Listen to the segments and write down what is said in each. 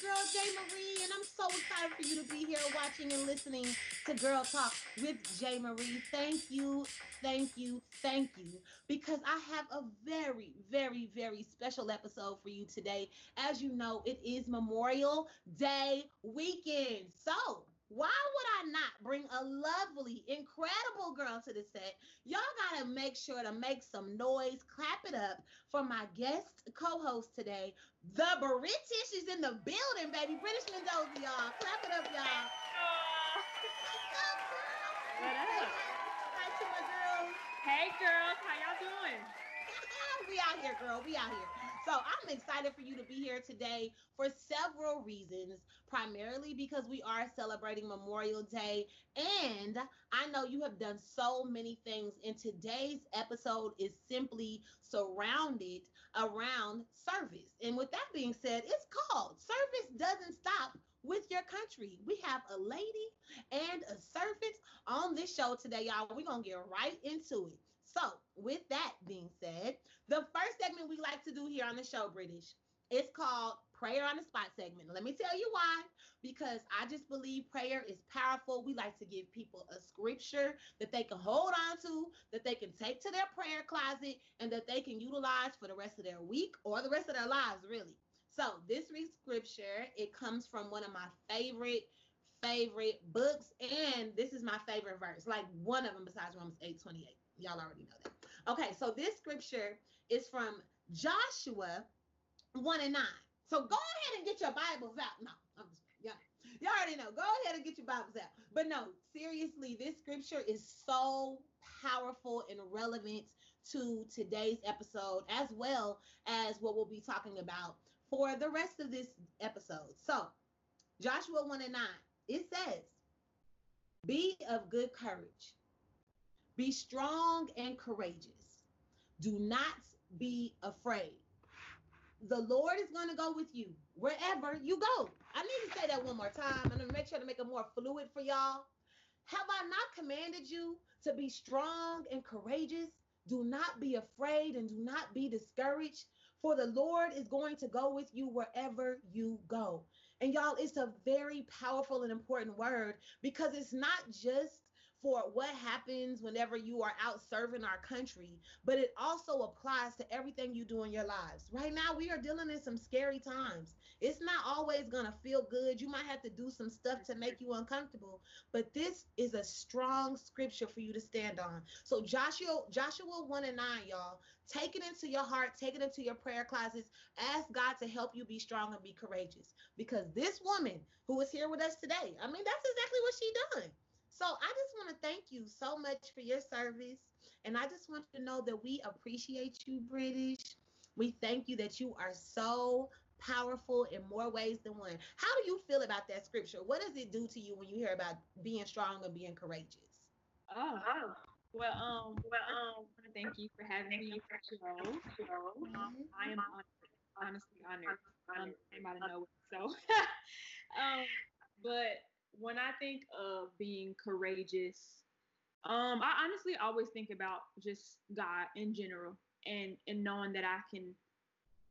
girl Jay Marie, and I'm so excited for you to be here watching and listening to Girl Talk with Jay Marie. Thank you, thank you, thank you, because I have a very, very, very special episode for you today. As you know, it is Memorial Day weekend. So, why would I not bring a lovely, incredible girl to the set? Y'all gotta make sure to make some noise, clap it up for my guest co-host today. The British is in the building, baby. British Mendoza, y'all. Clap it up, y'all. What's up, girl? What up? Hi to my girls. Hey girls, how y'all doing? we out here, girl. We out here. So I'm excited for you to be here today for several reasons. Primarily because we are celebrating Memorial Day, and I know you have done so many things. And today's episode is simply surrounded around service. And with that being said, it's called Service Doesn't Stop with your country. We have a lady and a servant on this show today, y'all. We're going to get right into it. So, with that being said, the first segment we like to do here on the show, British, it's called Prayer on the Spot segment. Let me tell you why. Because I just believe prayer is powerful. We like to give people a scripture that they can hold on to, that they can take to their prayer closet, and that they can utilize for the rest of their week or the rest of their lives, really. So, this week's scripture, it comes from one of my favorite favorite books and this is my favorite verse like one of them besides romans 8 28 Y'all already know that. Okay, so this scripture is from Joshua 1 and 9. So go ahead and get your Bibles out. No, I'm just yeah. You already know. Go ahead and get your Bibles out. But no, seriously, this scripture is so powerful and relevant to today's episode, as well as what we'll be talking about for the rest of this episode. So, Joshua 1 and 9, it says, Be of good courage be strong and courageous. Do not be afraid. The Lord is going to go with you wherever you go. I need to say that one more time. I'm going to make sure to make it more fluid for y'all. Have I not commanded you to be strong and courageous? Do not be afraid and do not be discouraged, for the Lord is going to go with you wherever you go. And y'all, it's a very powerful and important word because it's not just for what happens whenever you are out serving our country, but it also applies to everything you do in your lives. Right now, we are dealing in some scary times. It's not always going to feel good. You might have to do some stuff to make you uncomfortable, but this is a strong scripture for you to stand on. So Joshua Joshua 1 and 9, y'all, take it into your heart, take it into your prayer closets. Ask God to help you be strong and be courageous because this woman who is here with us today, I mean, that's exactly what she done. So I just want to thank you so much for your service. And I just want to know that we appreciate you, British. We thank you that you are so powerful in more ways than one. How do you feel about that scripture? What does it do to you when you hear about being strong and being courageous? Oh, well, um, well, um, thank you for having me on the show. Um, I am honored, honestly honored. Um, came out of nowhere, so. um, but when I think of being courageous, um, I honestly always think about just God in general and and knowing that I can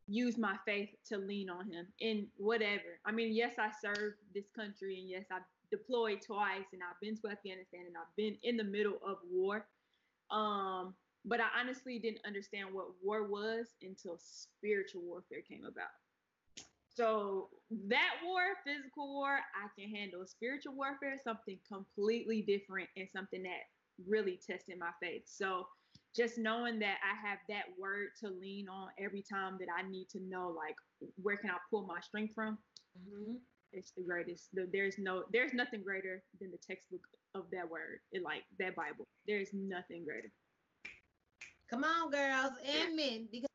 use my faith to lean on him in whatever. I mean, yes, I served this country and yes, I've deployed twice and I've been to Afghanistan and I've been in the middle of war. Um, but I honestly didn't understand what war was until spiritual warfare came about. So that war, physical war, I can handle. Spiritual warfare, something completely different and something that really tested my faith. So just knowing that I have that word to lean on every time that I need to know, like, where can I pull my strength from? Mm-hmm. It's the greatest. There's no, there's nothing greater than the textbook of that word. It like that Bible. There's nothing greater. Come on, girls and men, because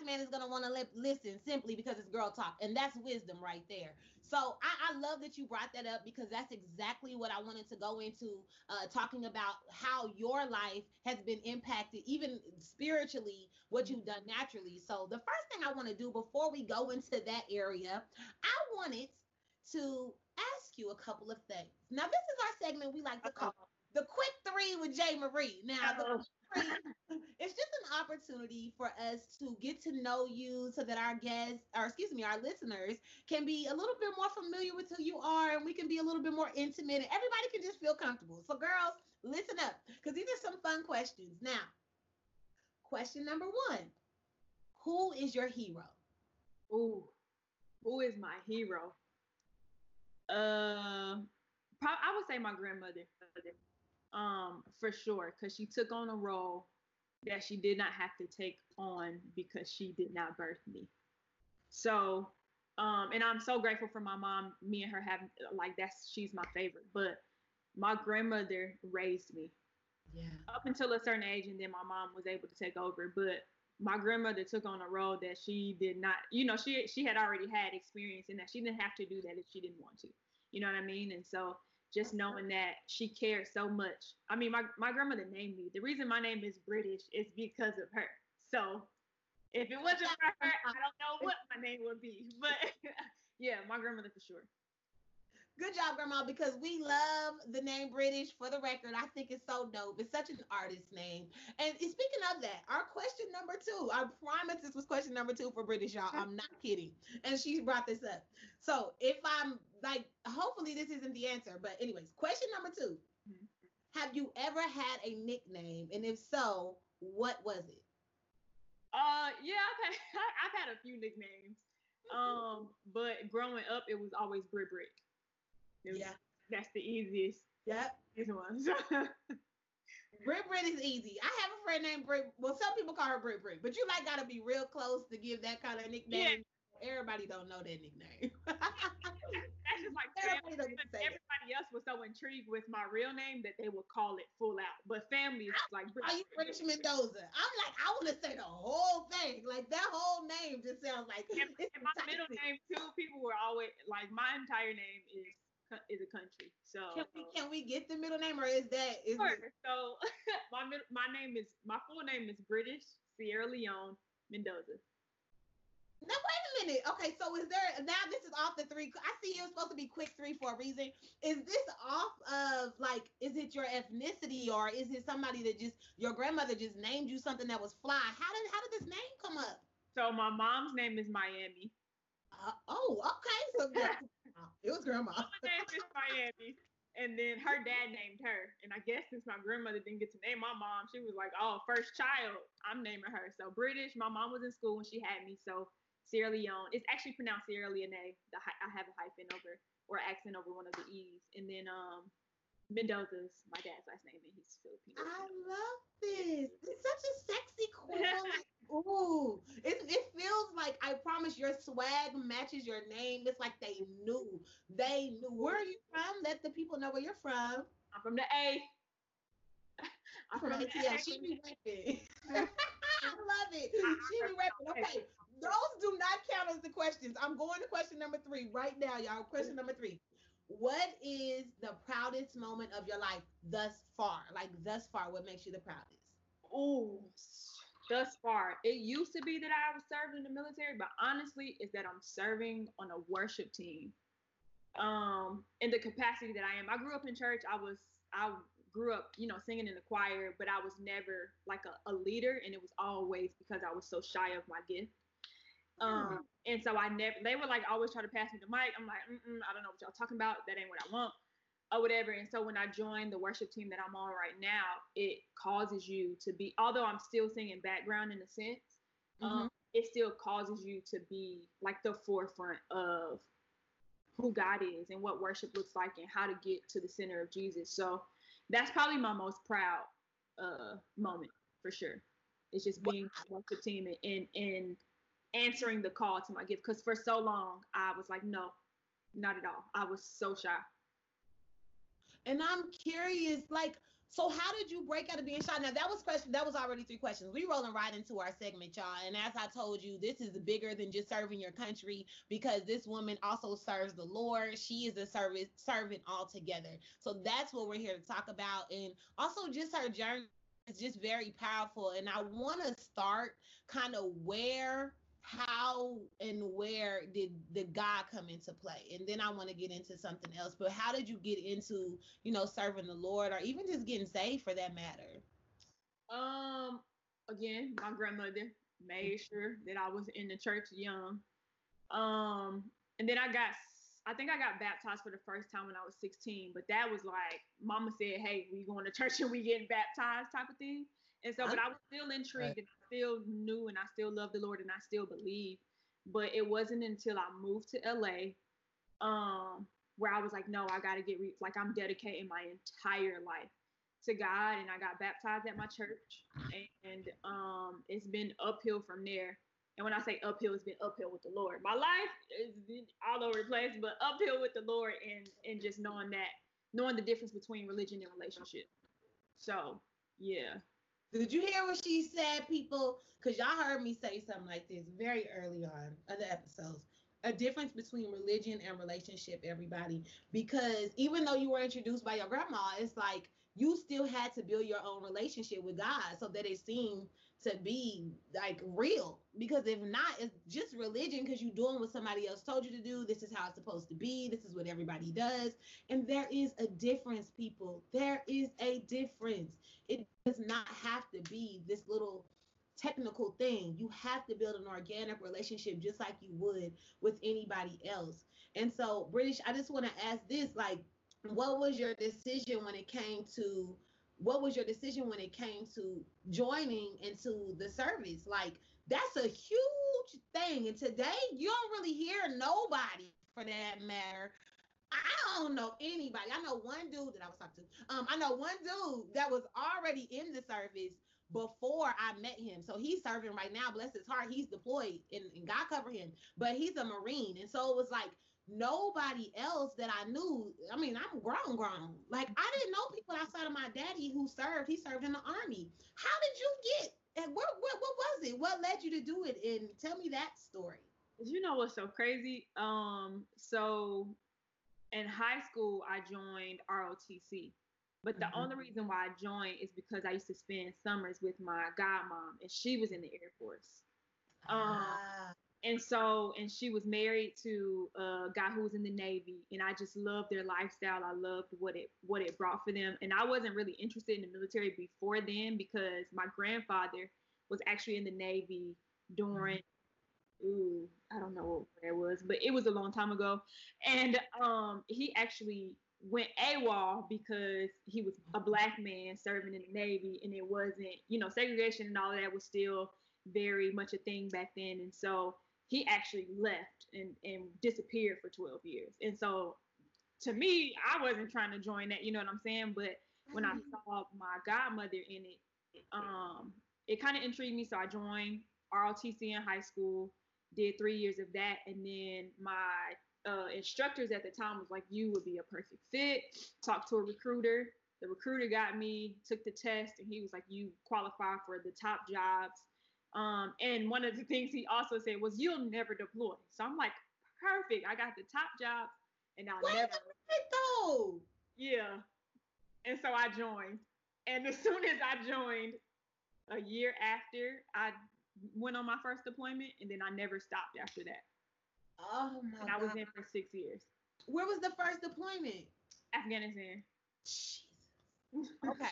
wise man is going to want to li- listen simply because it's girl talk and that's wisdom right there. So I, I, love that you brought that up because that's exactly what i wanted to go into uh, talking about how your life has been impacted even spiritually what you've done naturally. So the first thing i want to do before we go into that area i wanted to ask you a couple of things. Now this is our segment we like to call the quick three with Jay Marie. Now, the, it's just an opportunity for us to get to know you so that our guests, or excuse me, our listeners can be a little bit more familiar with who you are and we can be a little bit more intimate and everybody can just feel comfortable. So, girls, listen up because these are some fun questions. Now, question number one Who is your hero? Ooh, who is my hero? Uh, I would say my grandmother um, for sure, because she took on a role that she did not have to take on because she did not birth me. So, um, and I'm so grateful for my mom. Me and her having like that's she's my favorite. But my grandmother raised me. Yeah. Up until a certain age, and then my mom was able to take over. But my grandmother took on a role that she did not. You know, she she had already had experience in that she didn't have to do that if she didn't want to. You know what I mean? And so just knowing that she cared so much. I mean, my, my grandmother named me. The reason my name is British is because of her. So if it wasn't for her, I don't know what my name would be. But yeah, my grandmother for sure. Good job, Grandma, because we love the name British for the record. I think it's so dope. It's such an artist name. And speaking of that, our question number two, I promise this was question number two for British, y'all. I'm not kidding. And she brought this up. So if I'm like, hopefully this isn't the answer. But, anyways, question number 2 mm-hmm. Have you ever had a nickname? And if so, what was it? Uh, yeah, I've had, I've had a few nicknames. Um, but growing up, it was always Brit Brick yeah. That's the easiest. Yep. These ones. Brit Brit is easy. I have a friend named Brit. Well, some people call her Brit Brit, but you like gotta be real close to give that kind of nickname. Yeah. Everybody don't know that nickname. Just like everybody, everybody else was so intrigued with my real name that they would call it full out. But family is like Are you British Mendoza? I'm like, I want to say the whole thing. Like that whole name just sounds like and, and my middle name too. People were always like my entire name is is a country. So can we uh, can we get the middle name or is that is sure. it... so my my name is my full name is British Sierra Leone Mendoza. Now wait a minute. Okay, so is there now this is off the three. I see it was supposed to be quick three for a reason. Is this off of like is it your ethnicity or is it somebody that just your grandmother just named you something that was fly? How did how did this name come up? So my mom's name is Miami. Uh, oh, okay. So it was grandma. My name is Miami. And then her dad named her. And I guess since my grandmother didn't get to name my mom, she was like, oh, first child, I'm naming her. So British, my mom was in school when she had me. So Sierra Leone, it's actually pronounced Sierra Leone. The, I have a hyphen over or accent over one of the E's. And then um, Mendoza's my dad's last name, and he's Filipino. I love this. It's such a sexy, cool. ooh, it it feels like I promise your swag matches your name. It's like they knew. They knew. Where are you from? Let the people know where you're from. I'm from the A. I'm from, from ATL. She be rapping. I love it. She be rapping. Okay, those do not count as the questions. I'm going to question number three right now, y'all. Question number three what is the proudest moment of your life thus far? Like thus far, what makes you the proudest? Oh, thus far. It used to be that I was serving in the military, but honestly, is that I'm serving on a worship team. Um, in the capacity that I am. I grew up in church. I was I grew up, you know, singing in the choir, but I was never like a, a leader, and it was always because I was so shy of my gift. Um, and so I never, they were like always try to pass me the mic. I'm like, I don't know what y'all talking about. That ain't what I want or whatever. And so when I joined the worship team that I'm on right now, it causes you to be, although I'm still singing background in a sense, um, mm-hmm. um, it still causes you to be like the forefront of who God is and what worship looks like and how to get to the center of Jesus. So that's probably my most proud uh, moment for sure. It's just being on the worship team and, and, and answering the call to my gift because for so long I was like, no, not at all. I was so shy. And I'm curious, like, so how did you break out of being shy? Now that was question. That was already three questions. We rolling right into our segment, y'all. And as I told you, this is bigger than just serving your country because this woman also serves the Lord. She is a service servant altogether. So that's what we're here to talk about, and also just her journey is just very powerful. And I want to start kind of where how and where did the God come into play? And then I want to get into something else. But how did you get into, you know, serving the Lord or even just getting saved for that matter? Um, again, my grandmother made sure that I was in the church young. Um, and then I got, I think I got baptized for the first time when I was 16. But that was like, Mama said, "Hey, we going to church and we getting baptized," type of thing. And so, but I was still intrigued right. and I still knew and I still love the Lord and I still believe. But it wasn't until I moved to LA, um, where I was like, no, I got to get re- like I'm dedicating my entire life to God, and I got baptized at my church, and um, it's been uphill from there. And when I say uphill, it's been uphill with the Lord. My life is all over the place, but uphill with the Lord, and and just knowing that, knowing the difference between religion and relationship. So yeah. Did you hear what she said, people? Because y'all heard me say something like this very early on other episodes a difference between religion and relationship, everybody. Because even though you were introduced by your grandma, it's like you still had to build your own relationship with God so that it seemed to be like real. Because if not, it's just religion because you're doing what somebody else told you to do. This is how it's supposed to be. This is what everybody does. And there is a difference, people. There is a difference. It does not have to be this little technical thing. You have to build an organic relationship just like you would with anybody else. And so, British, I just want to ask this like, what was your decision when it came to what was your decision when it came to joining into the service? Like, that's a huge thing. And today, you don't really hear nobody for that matter. I don't know anybody. I know one dude that I was talking to. Um, I know one dude that was already in the service before I met him. So he's serving right now. Bless his heart. He's deployed and, and God cover him. But he's a Marine. And so it was like nobody else that I knew. I mean, I'm grown, grown. Like I didn't know people outside of my daddy who served. He served in the army. How did you get? And what what what was it? What led you to do it? And tell me that story. You know what's so crazy? Um, so in high school, I joined ROTC. But the mm-hmm. only reason why I joined is because I used to spend summers with my godmom, and she was in the Air Force. Um, ah. And so, and she was married to a guy who was in the Navy, and I just loved their lifestyle. I loved what it what it brought for them, and I wasn't really interested in the military before then because my grandfather was actually in the Navy during. Ooh, I don't know what it was, but it was a long time ago. And um, he actually went AWOL because he was a black man serving in the Navy and it wasn't, you know, segregation and all that was still very much a thing back then. And so he actually left and, and disappeared for 12 years. And so to me, I wasn't trying to join that, you know what I'm saying? But when I mm-hmm. saw my godmother in it, um, it kind of intrigued me. So I joined ROTC in high school, did three years of that. And then my uh, instructors at the time was like, you would be a perfect fit. Talked to a recruiter. The recruiter got me, took the test, and he was like, you qualify for the top jobs. Um, and one of the things he also said was, you'll never deploy. So I'm like, perfect. I got the top job, and I'll Wait never. though. Yeah. And so I joined. And as soon as I joined, a year after, I went on my first deployment, and then I never stopped after that. Oh my and I was in for six years. Where was the first deployment? Afghanistan. Jesus. Okay.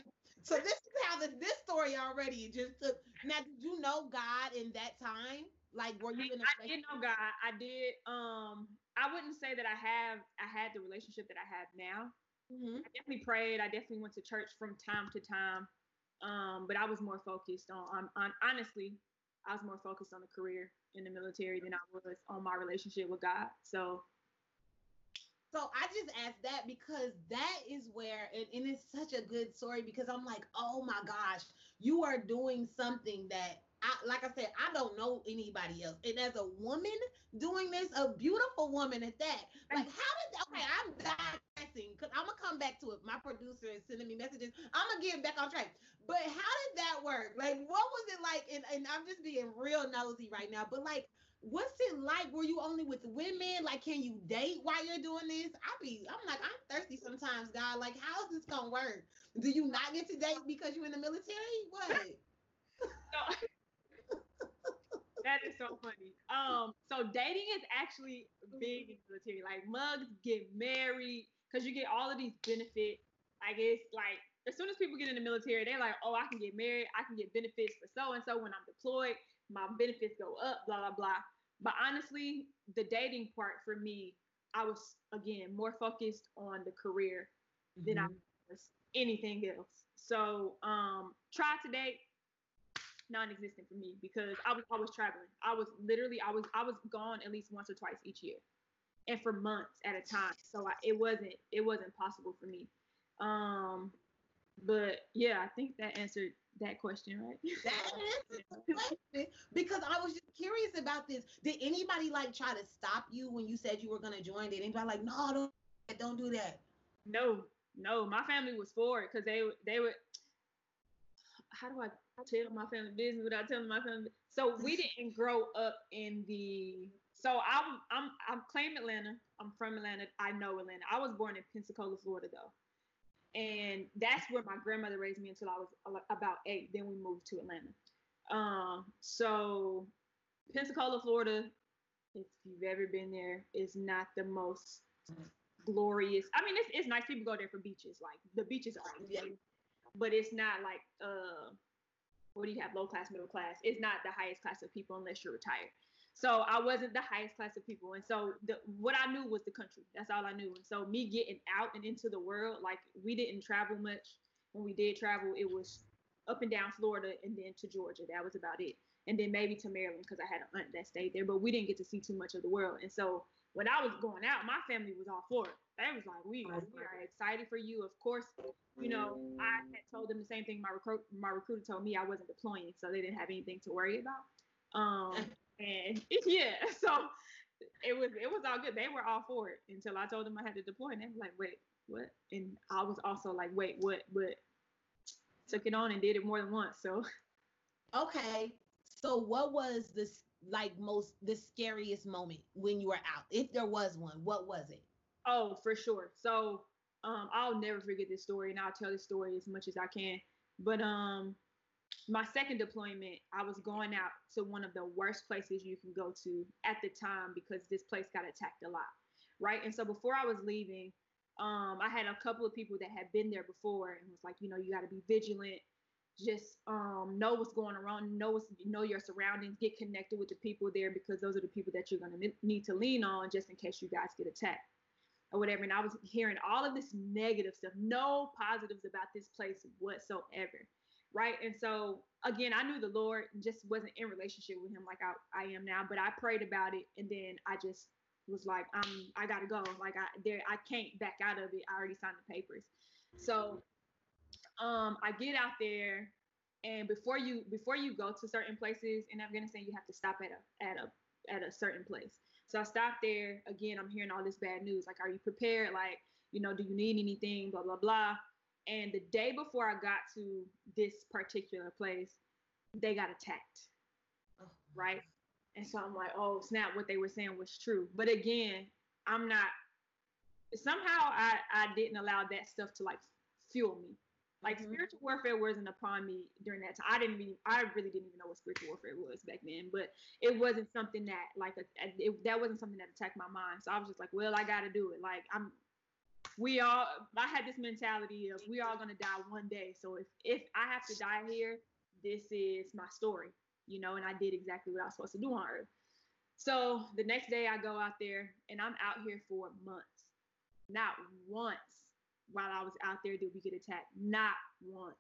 So this is how the, this story already just took. Now, did you know God in that time? Like, were you in? A I did know God. I did. Um, I wouldn't say that I have. I had the relationship that I have now. Mm-hmm. I definitely prayed. I definitely went to church from time to time. Um, but I was more focused on, on, on honestly, I was more focused on the career in the military than I was on my relationship with God. So so I just asked that because that is where, and, and, it's such a good story because I'm like, oh my gosh, you are doing something that I, like I said, I don't know anybody else. And as a woman doing this, a beautiful woman at that, like how did, okay, I'm digressing because I'm gonna come back to it. My producer is sending me messages. I'm gonna get back on track. But how did that work? Like, what was it like? And, and I'm just being real nosy right now, but like, what's it like? Were you only with women? Like, can you date while you're doing this? I be, I'm like, I'm thirsty sometimes, God. Like, how's this gonna work? Do you not get to date because you're in the military? What? that is so funny. Um, so dating is actually big in the military. Like mugs get married because you get all of these benefits. I guess like as soon as people get in the military, they're like, oh, I can get married, I can get benefits for so and so when I'm deployed, my benefits go up, blah blah blah. But honestly, the dating part for me, I was again more focused on the career mm-hmm. than I mm-hmm. was anything else. So um, try to date, non-existent for me because I was always traveling. I was literally I was I was gone at least once or twice each year, and for months at a time. So I, it wasn't it wasn't possible for me. Um, but yeah, I think that answered that question, right? That because I was just curious about this. Did anybody like try to stop you when you said you were gonna join? Did anybody like, no, don't don't do that? No, no. My family was for it because they they were. How do I tell my family business without telling my family? So we didn't grow up in the. So I'm I'm I'm claim Atlanta. I'm from Atlanta. I know Atlanta. I was born in Pensacola, Florida, though and that's where my grandmother raised me until I was about eight. Then we moved to Atlanta. Um, so Pensacola, Florida, if you've ever been there, is not the most glorious. I mean, it's, it's nice. People go there for beaches. Like the beaches are, yeah. but it's not like uh, what do you have? Low class, middle class. It's not the highest class of people unless you're retired. So I wasn't the highest class of people. And so the, what I knew was the country. That's all I knew. And so me getting out and into the world, like we didn't travel much. When we did travel, it was up and down Florida and then to Georgia. That was about it. And then maybe to Maryland because I had an aunt that stayed there. But we didn't get to see too much of the world. And so when I was going out, my family was all for it. They was like, we, we are excited for you. Of course, you know, I had told them the same thing my recruit my recruiter told me I wasn't deploying, so they didn't have anything to worry about. Um, and yeah, so it was it was all good. They were all for it until I told them I had to deploy, and they were like, "Wait, what?" And I was also like, "Wait, what?" But took it on and did it more than once. So okay, so what was this like most the scariest moment when you were out, if there was one? What was it? Oh, for sure. So um, I'll never forget this story, and I'll tell this story as much as I can. But um, my second deployment, I was going out to one of the worst places you can go to at the time because this place got attacked a lot, right? And so before I was leaving, um, I had a couple of people that had been there before and was like, you know, you got to be vigilant, just um, know what's going around, know what's, know your surroundings, get connected with the people there because those are the people that you're going to need to lean on just in case you guys get attacked or whatever. And I was hearing all of this negative stuff, no positives about this place whatsoever right? And so again, I knew the Lord just wasn't in relationship with him like I, I am now, but I prayed about it and then I just was like, um, I gotta go. Like I there I can't back out of it. I already signed the papers. So um I get out there and before you before you go to certain places in Afghanistan, you have to stop at a at a at a certain place. So I stopped there. Again, I'm hearing all this bad news. Like, are you prepared? Like, you know, do you need anything? Blah blah blah. And the day before I got to this particular place, they got attacked. Oh. Right. And so I'm like, oh, snap, what they were saying was true. But again, I'm not, somehow I, I didn't allow that stuff to like fuel me. Like mm-hmm. spiritual warfare wasn't upon me during that time. I didn't even, I really didn't even know what spiritual warfare was back then, but it wasn't something that like, a, it, that wasn't something that attacked my mind. So I was just like, well, I got to do it. Like I'm, we all I had this mentality of we all gonna die one day. So if if I have to die here, this is my story, you know, and I did exactly what I was supposed to do on earth. So the next day I go out there and I'm out here for months. Not once while I was out there did we get attacked. Not once.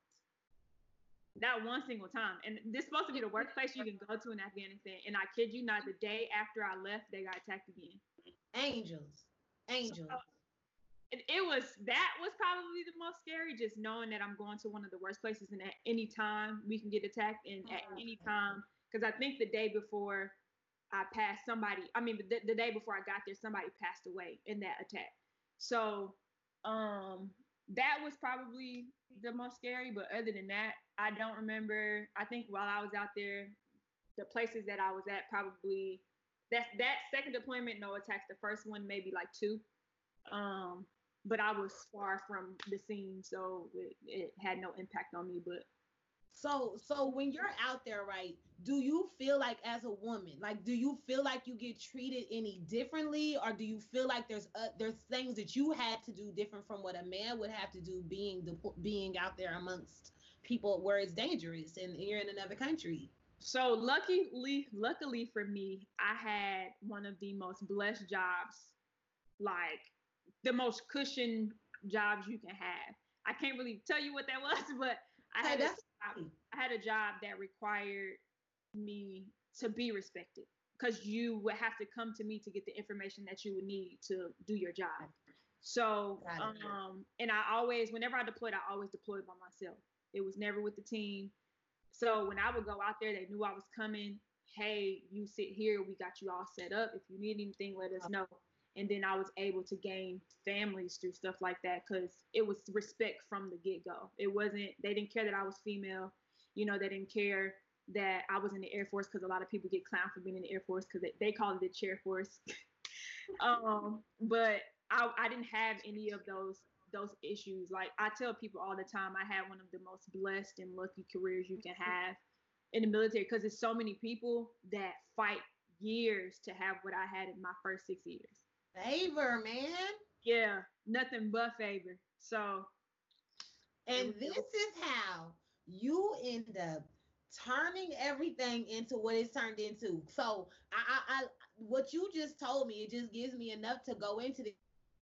Not one single time. And this is supposed to be the worst place you can go to in Afghanistan. And I kid you not, the day after I left, they got attacked again. Angels. Angels. So, it, it was that was probably the most scary just knowing that i'm going to one of the worst places and at any time we can get attacked and at mm-hmm. any time. Because i think the day before i passed somebody i mean the, the day before i got there somebody passed away in that attack. So um that was probably the most scary but other than that i don't remember. I think while i was out there the places that i was at probably that that second deployment no attacks. The first one maybe like two. Um but I was far from the scene, so it, it had no impact on me. But So so when you're out there, right? Do you feel like as a woman, like do you feel like you get treated any differently, or do you feel like there's uh, there's things that you had to do different from what a man would have to do being the being out there amongst people where it's dangerous and you're in another country? So luckily, luckily for me, I had one of the most blessed jobs, like the most cushion jobs you can have. I can't really tell you what that was, but I had, a job, I had a job that required me to be respected because you would have to come to me to get the information that you would need to do your job. So, um, and I always, whenever I deployed, I always deployed by myself. It was never with the team. So when I would go out there, they knew I was coming. Hey, you sit here. We got you all set up. If you need anything, let us know and then I was able to gain families through stuff like that because it was respect from the get go. It wasn't they didn't care that I was female, you know, they didn't care that I was in the Air Force because a lot of people get clowned for being in the Air Force because they, they call it the chair force. um, but I, I didn't have any of those those issues. Like I tell people all the time, I had one of the most blessed and lucky careers you can have in the military because there's so many people that fight years to have what I had in my first six years. Favor, man. Yeah, nothing but favor. So, and this is how you end up turning everything into what it's turned into. So, I, I, I, what you just told me, it just gives me enough to go into this.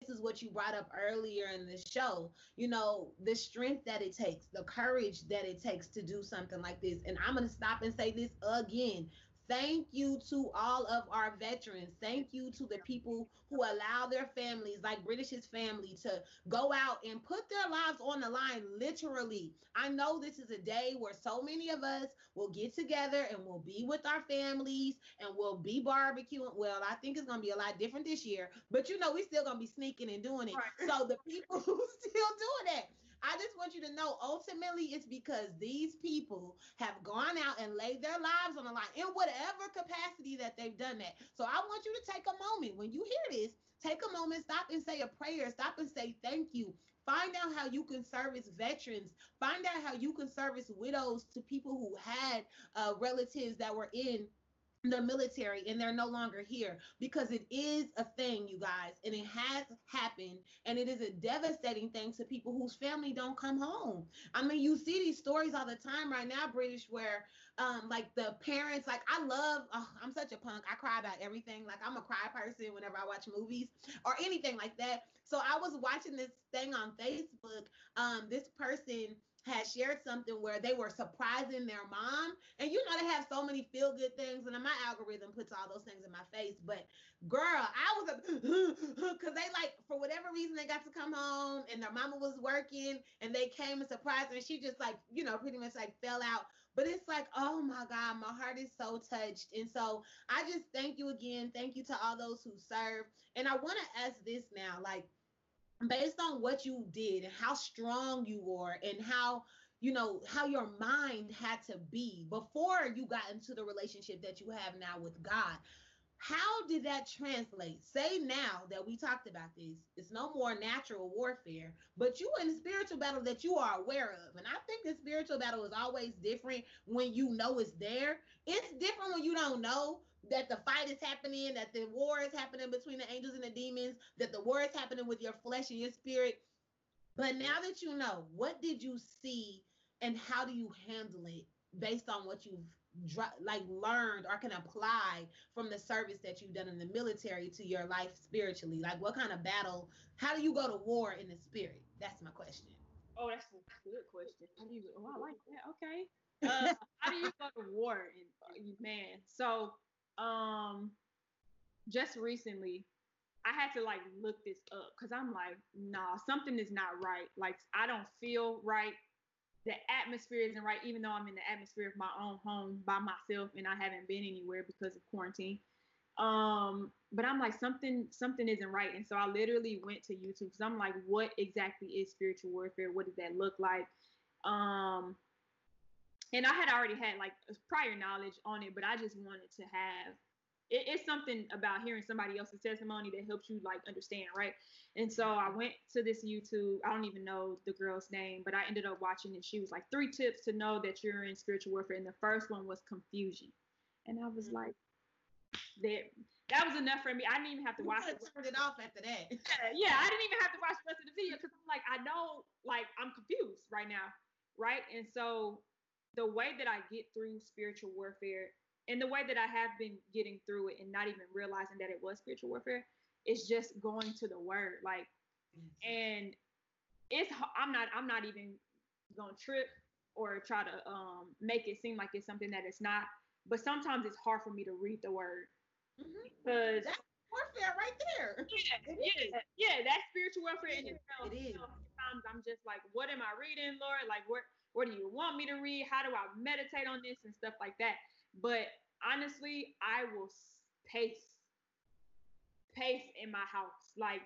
This is what you brought up earlier in the show. You know, the strength that it takes, the courage that it takes to do something like this. And I'm going to stop and say this again. Thank you to all of our veterans. Thank you to the people who allow their families, like British's family, to go out and put their lives on the line, literally. I know this is a day where so many of us will get together and we'll be with our families and we'll be barbecuing. Well, I think it's going to be a lot different this year, but you know, we're still going to be sneaking and doing it. Right. So the people who still doing it, I just want you to know ultimately it's because these people have gone out and laid their lives on the line in whatever capacity that they've done that. So I want you to take a moment when you hear this, take a moment, stop and say a prayer, stop and say thank you. Find out how you can service veterans. Find out how you can service widows to people who had uh, relatives that were in the military and they're no longer here because it is a thing you guys and it has happened and it is a devastating thing to people whose family don't come home. I mean you see these stories all the time right now british where um like the parents like i love oh, i'm such a punk. I cry about everything. Like i'm a cry person whenever i watch movies or anything like that. So i was watching this thing on facebook. Um this person had shared something where they were surprising their mom. And you know, they have so many feel good things, and my algorithm puts all those things in my face. But girl, I was a because they like for whatever reason they got to come home and their mama was working and they came and surprised and she just like, you know, pretty much like fell out. But it's like, oh my God, my heart is so touched. And so I just thank you again. Thank you to all those who serve. And I want to ask this now, like based on what you did and how strong you were and how you know how your mind had to be before you got into the relationship that you have now with God how did that translate? Say now that we talked about this it's no more natural warfare but you in the spiritual battle that you are aware of. And i think the spiritual battle is always different when you know it's there. It's different when you don't know that the fight is happening, that the war is happening between the angels and the demons, that the war is happening with your flesh and your spirit. But now that you know, what did you see and how do you handle it based on what you've like learned or can apply from the service that you've done in the military to your life spiritually? Like what kind of battle, how do you go to war in the spirit? That's my question. Oh, that's a good question. How do you, oh, I like that. Okay. Uh, how do you go to war? In, man, so um just recently I had to like look this up because I'm like, nah, something is not right. Like I don't feel right. The atmosphere isn't right, even though I'm in the atmosphere of my own home by myself and I haven't been anywhere because of quarantine. Um, but I'm like something something isn't right. And so I literally went to YouTube because I'm like, what exactly is spiritual warfare? What does that look like? Um, and I had already had like prior knowledge on it, but I just wanted to have it, it's something about hearing somebody else's testimony that helps you like understand, right? And so I went to this YouTube. I don't even know the girl's name, but I ended up watching it. She was like three tips to know that you're in spiritual warfare, and the first one was confusion. And I was mm-hmm. like, that that was enough for me. I didn't even have to you watch it. Turned it off after that. Yeah, yeah, I didn't even have to watch the rest of the video because I'm like, I know, like, I'm confused right now, right? And so the way that I get through spiritual warfare and the way that I have been getting through it and not even realizing that it was spiritual warfare is just going to the word. Like, and it's I'm not I'm not even gonna trip or try to um make it seem like it's something that it's not. But sometimes it's hard for me to read the word mm-hmm. because that's warfare right there. Yeah, yeah, yeah. That's spiritual warfare in itself. It is. sometimes I'm just like, what am I reading, Lord? Like, what what do you want me to read? How do I meditate on this and stuff like that? But honestly, I will pace, pace in my house, like,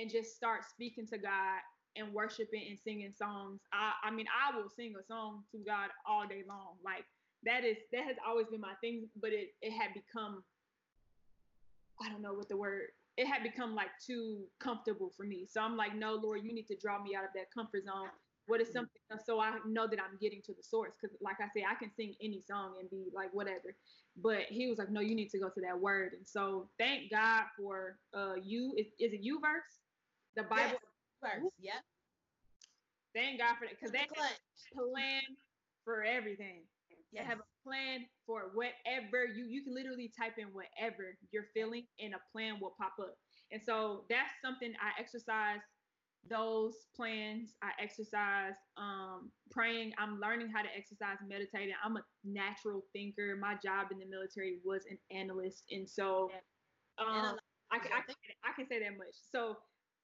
and just start speaking to God and worshiping and singing songs. I, I mean, I will sing a song to God all day long. Like that is that has always been my thing, but it it had become, I don't know what the word. It had become like too comfortable for me. So I'm like, no, Lord, you need to draw me out of that comfort zone what is mm-hmm. something so I know that I'm getting to the source? Because like I say, I can sing any song and be like whatever. But he was like, no, you need to go to that word. And so thank God for uh you. Is, is it YouVerse? The Bible yes, verse. Yep. Thank God for that. Because they have a plan for everything. Yes. They have a plan for whatever you you can literally type in whatever you're feeling and a plan will pop up. And so that's something I exercise those plans. I exercise, um, praying. I'm learning how to exercise, meditating. I'm a natural thinker. My job in the military was an analyst, and so um, I, I, I, can, I can say that much. So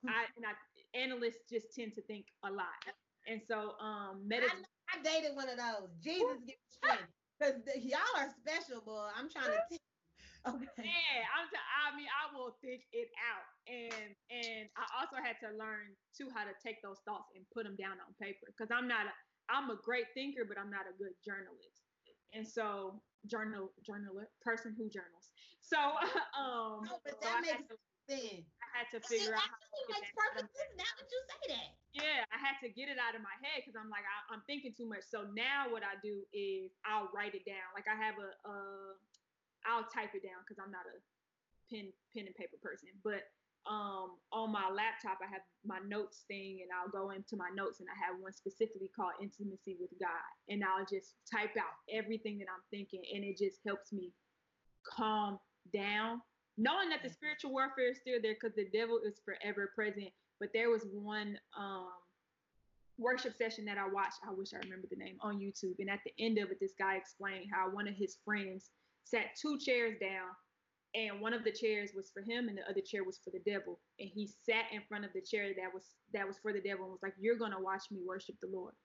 hmm. I and I analysts just tend to think a lot, and so um, meditating. I, I, dated one of those. Jesus give strength. Because y'all are special, boy. I'm trying to Okay. Yeah, I'm. T- I mean, I will think it out, and and I also had to learn too how to take those thoughts and put them down on paper because I'm not a. I'm a great thinker, but I'm not a good journalist. And so, journal journaler person who journals. So, um, oh, but that so makes sense. I had to figure it out. How makes perfect sense now that you say that. Yeah, I had to get it out of my head because I'm like I, am thinking too much. So now what I do is I'll write it down. Like I have a, a I'll type it down because I'm not a pen pen and paper person. But um, on my laptop, I have my notes thing, and I'll go into my notes, and I have one specifically called Intimacy with God, and I'll just type out everything that I'm thinking, and it just helps me calm down, knowing that the spiritual warfare is still there because the devil is forever present. But there was one um, worship session that I watched. I wish I remember the name on YouTube, and at the end of it, this guy explained how one of his friends sat two chairs down and one of the chairs was for him and the other chair was for the devil. And he sat in front of the chair that was that was for the devil and was like you're gonna watch me worship the lord.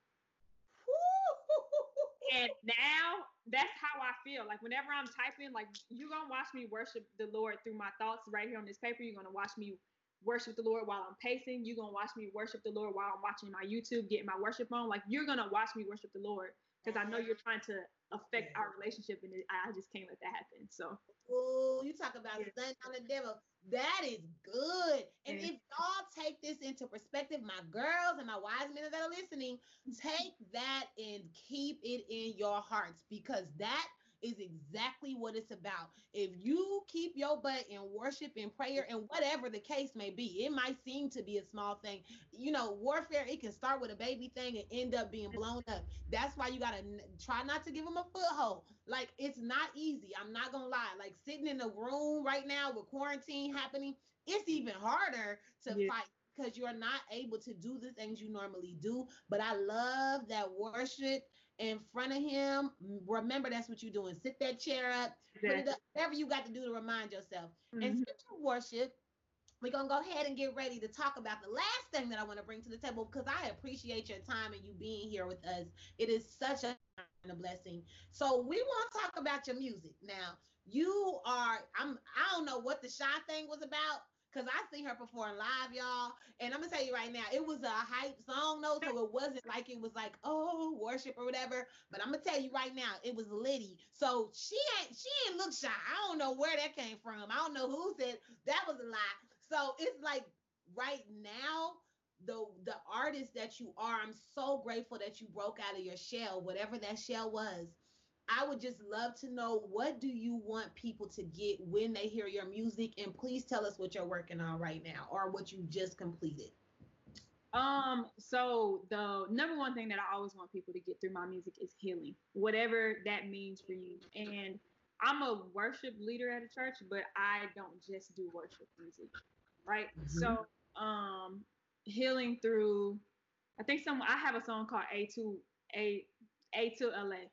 And now that's how i feel. Like whenever i'm typing like you're gonna watch me worship the lord through my thoughts right here on this paper. You're gonna watch me worship the lord while i'm pacing. You're gonna watch me worship the lord while i'm watching my youtube getting my worship on. Like you're gonna watch me worship the lord because i know you're trying to affect our relationship, and it, I just can't let that happen. So, oh, you talk about yeah. sun on the devil. That is good. And yeah. if y'all take this into perspective, my girls and my wise men that are listening, mm-hmm. take that and keep it in your hearts because that is exactly what it's about. If you keep your butt in worship and prayer and whatever the case may be, it might seem to be a small thing. You know, warfare, it can start with a baby thing and end up being blown up. That's why you got to try not to give them a foothold. Like, it's not easy. I'm not going to lie. Like, sitting in a room right now with quarantine happening, it's even harder to yeah. fight because you're not able to do the things you normally do. But I love that worship in front of him. Remember, that's what you're doing. Sit that chair up, up, whatever you got to do to remind yourself. Mm-hmm. And spiritual worship, we're going to go ahead and get ready to talk about the last thing that I want to bring to the table because I appreciate your time and you being here with us. It is such a, a blessing. So we want to talk about your music. Now, you are, I'm, I don't know what the shy thing was about. Because I seen her perform live, y'all. And I'm gonna tell you right now, it was a hype song though, so it wasn't like it was like oh worship or whatever. But I'm gonna tell you right now, it was Liddy. So she ain't she ain't look shy. I don't know where that came from. I don't know who said that was a lie. So it's like right now the the artist that you are i'm so grateful that you broke out of your shell whatever that shell was I would just love to know what do you want people to get when they hear your music and please tell us what you're working on right now or what you just completed. Um, so the number one thing that I always want people to get through my music is healing, whatever that means for you. And I'm a worship leader at a church, but I don't just do worship music, right? Mm-hmm. So, um, healing through, I think some I have a song called A2 A A to LA,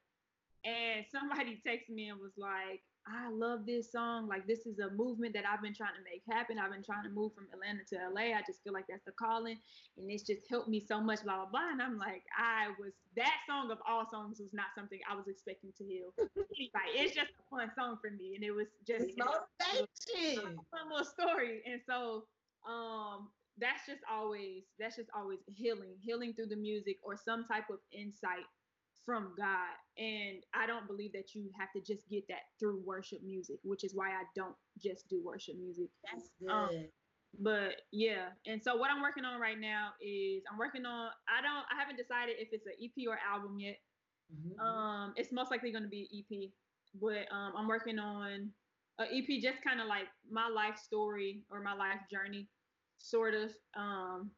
and somebody texted me and was like, I love this song. Like, this is a movement that I've been trying to make happen. I've been trying to move from Atlanta to LA. I just feel like that's the calling. And it's just helped me so much, blah, blah, blah. And I'm like, I was, that song of all songs was not something I was expecting to heal. like, it's just a fun song for me. And it was just motivation. A fun little story. And so, um, that's just always, that's just always healing, healing through the music or some type of insight from God. And I don't believe that you have to just get that through worship music, which is why I don't just do worship music. That's um, good. Um, but yeah, and so what I'm working on right now is I'm working on I don't I haven't decided if it's an EP or album yet. Mm-hmm. Um, it's most likely going to be an EP, but um, I'm working on an EP, just kind of like my life story or my life journey, sort of. Um,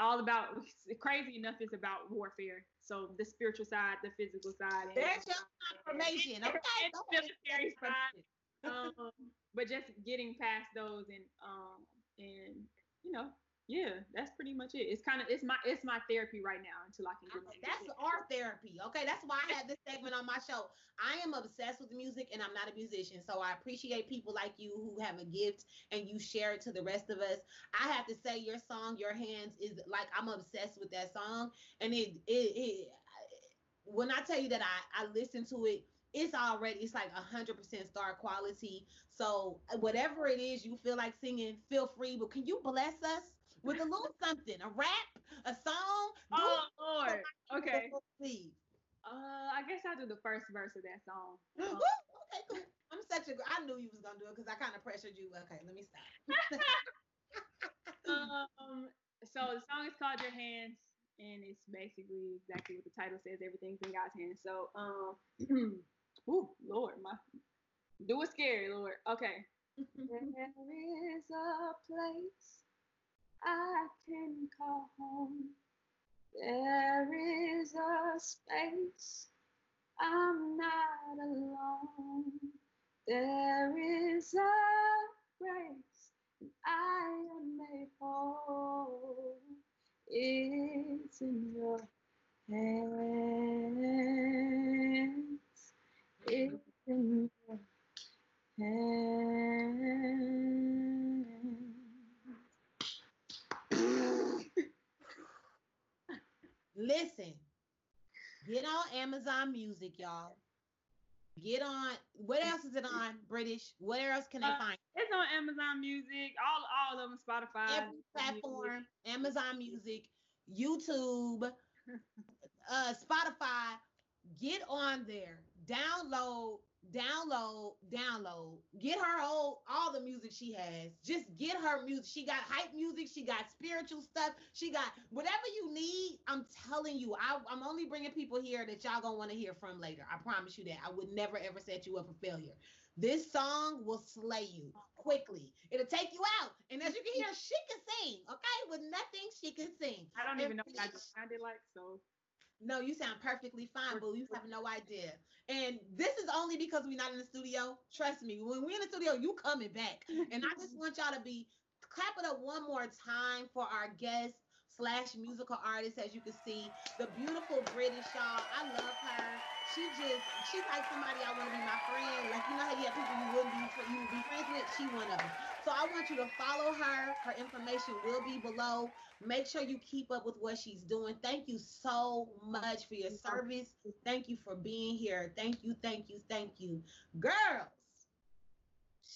all about crazy enough is about warfare. So the spiritual side, the physical side. There's your confirmation. Okay. military side. Um, but just getting past those and um and you know yeah, that's pretty much it. It's kind of it's my it's my therapy right now until I can get okay, That's our therapy. Okay, that's why I have this segment on my show. I am obsessed with music and I'm not a musician, so I appreciate people like you who have a gift and you share it to the rest of us. I have to say, your song, Your Hands, is like I'm obsessed with that song, and it it, it when I tell you that I I listen to it it's already it's like a hundred percent star quality. So uh, whatever it is you feel like singing, feel free. But can you bless us with a little something, a rap, a song. Oh Lord. Okay. Please. Uh, I guess I'll do the first verse of that song. Um, okay, cool. I'm such a. I knew you was gonna do it because I kind of pressured you. Okay, let me stop. um. So the song is called Your Hands, and it's basically exactly what the title says. Everything's in God's hands. So, um. Ooh, Lord, my. Do it scary, Lord. Okay. there is a place I can call home. There is a space I'm not alone. There is a grace I am made whole. It's in your hands. It's in your hands. Listen, get on Amazon Music, y'all. Get on. What else is it on? Brit Brit. Where else can they uh, find? It's on Amazon Music. All all of them. Spotify. Every platform. Amazon Music. YouTube. uh, Spotify. Get on there. Download download, download. Get her whole all the music she has. Just get her music. She got hype music. She got spiritual stuff. She got whatever you need. I'm telling you, I, am only bringing people here that y'all gonna want to hear from later. I promise you that. I would never ever set you up for failure. This song will slay you quickly. It'll take you out. And as you can hear, she can sing. Okay, with nothing, she can sing. I don't even know what I just sounded like. So no, you sound perfectly fine, but you have no idea. And this is only because we're not in the studio. Trust me, when we're in the studio, you coming back. And I just want y'all to be clap it up one more time for our guest slash musical artist, as you can see, the beautiful Brit Brit y'all. I love her. She just she's like somebody I want to be my friend. Like you know how you have people you wouldn't be you would be friends with. She one of them. So I want you to follow her. Her information will be below. Make sure you keep up with what she's doing. Thank you so much for your service. Thank you for being here. Thank you, thank you, thank you. Girls,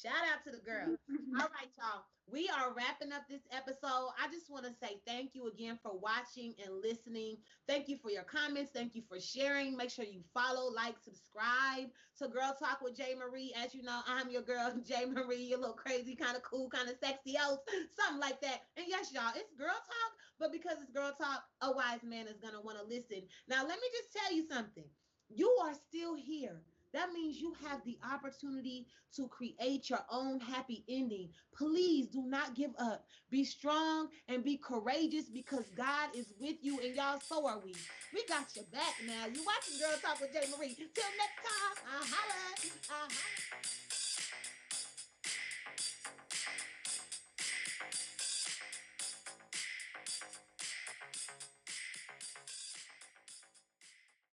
shout out to the girls. All right, y'all. We are wrapping up this episode. I just want to say thank you again for watching and listening. Thank you for your comments. Thank you for sharing. Make sure you follow, like, subscribe to Girl Talk with J. Marie. As you know, I'm your girl, J. Marie, your little crazy, kind of cool, kind of sexy host, something like that. And yes, y'all, it's Girl Talk, but because it's Girl Talk, a wise man is going to want to listen. Now, let me just tell you something. You are still here that means you have the opportunity to create your own happy ending. Please do not give up. Be strong and be courageous because God is with you, and y'all, so are we. We got your back now. You watching Girl Talk with J. Marie. Till next time, uh-huh. Uh-huh.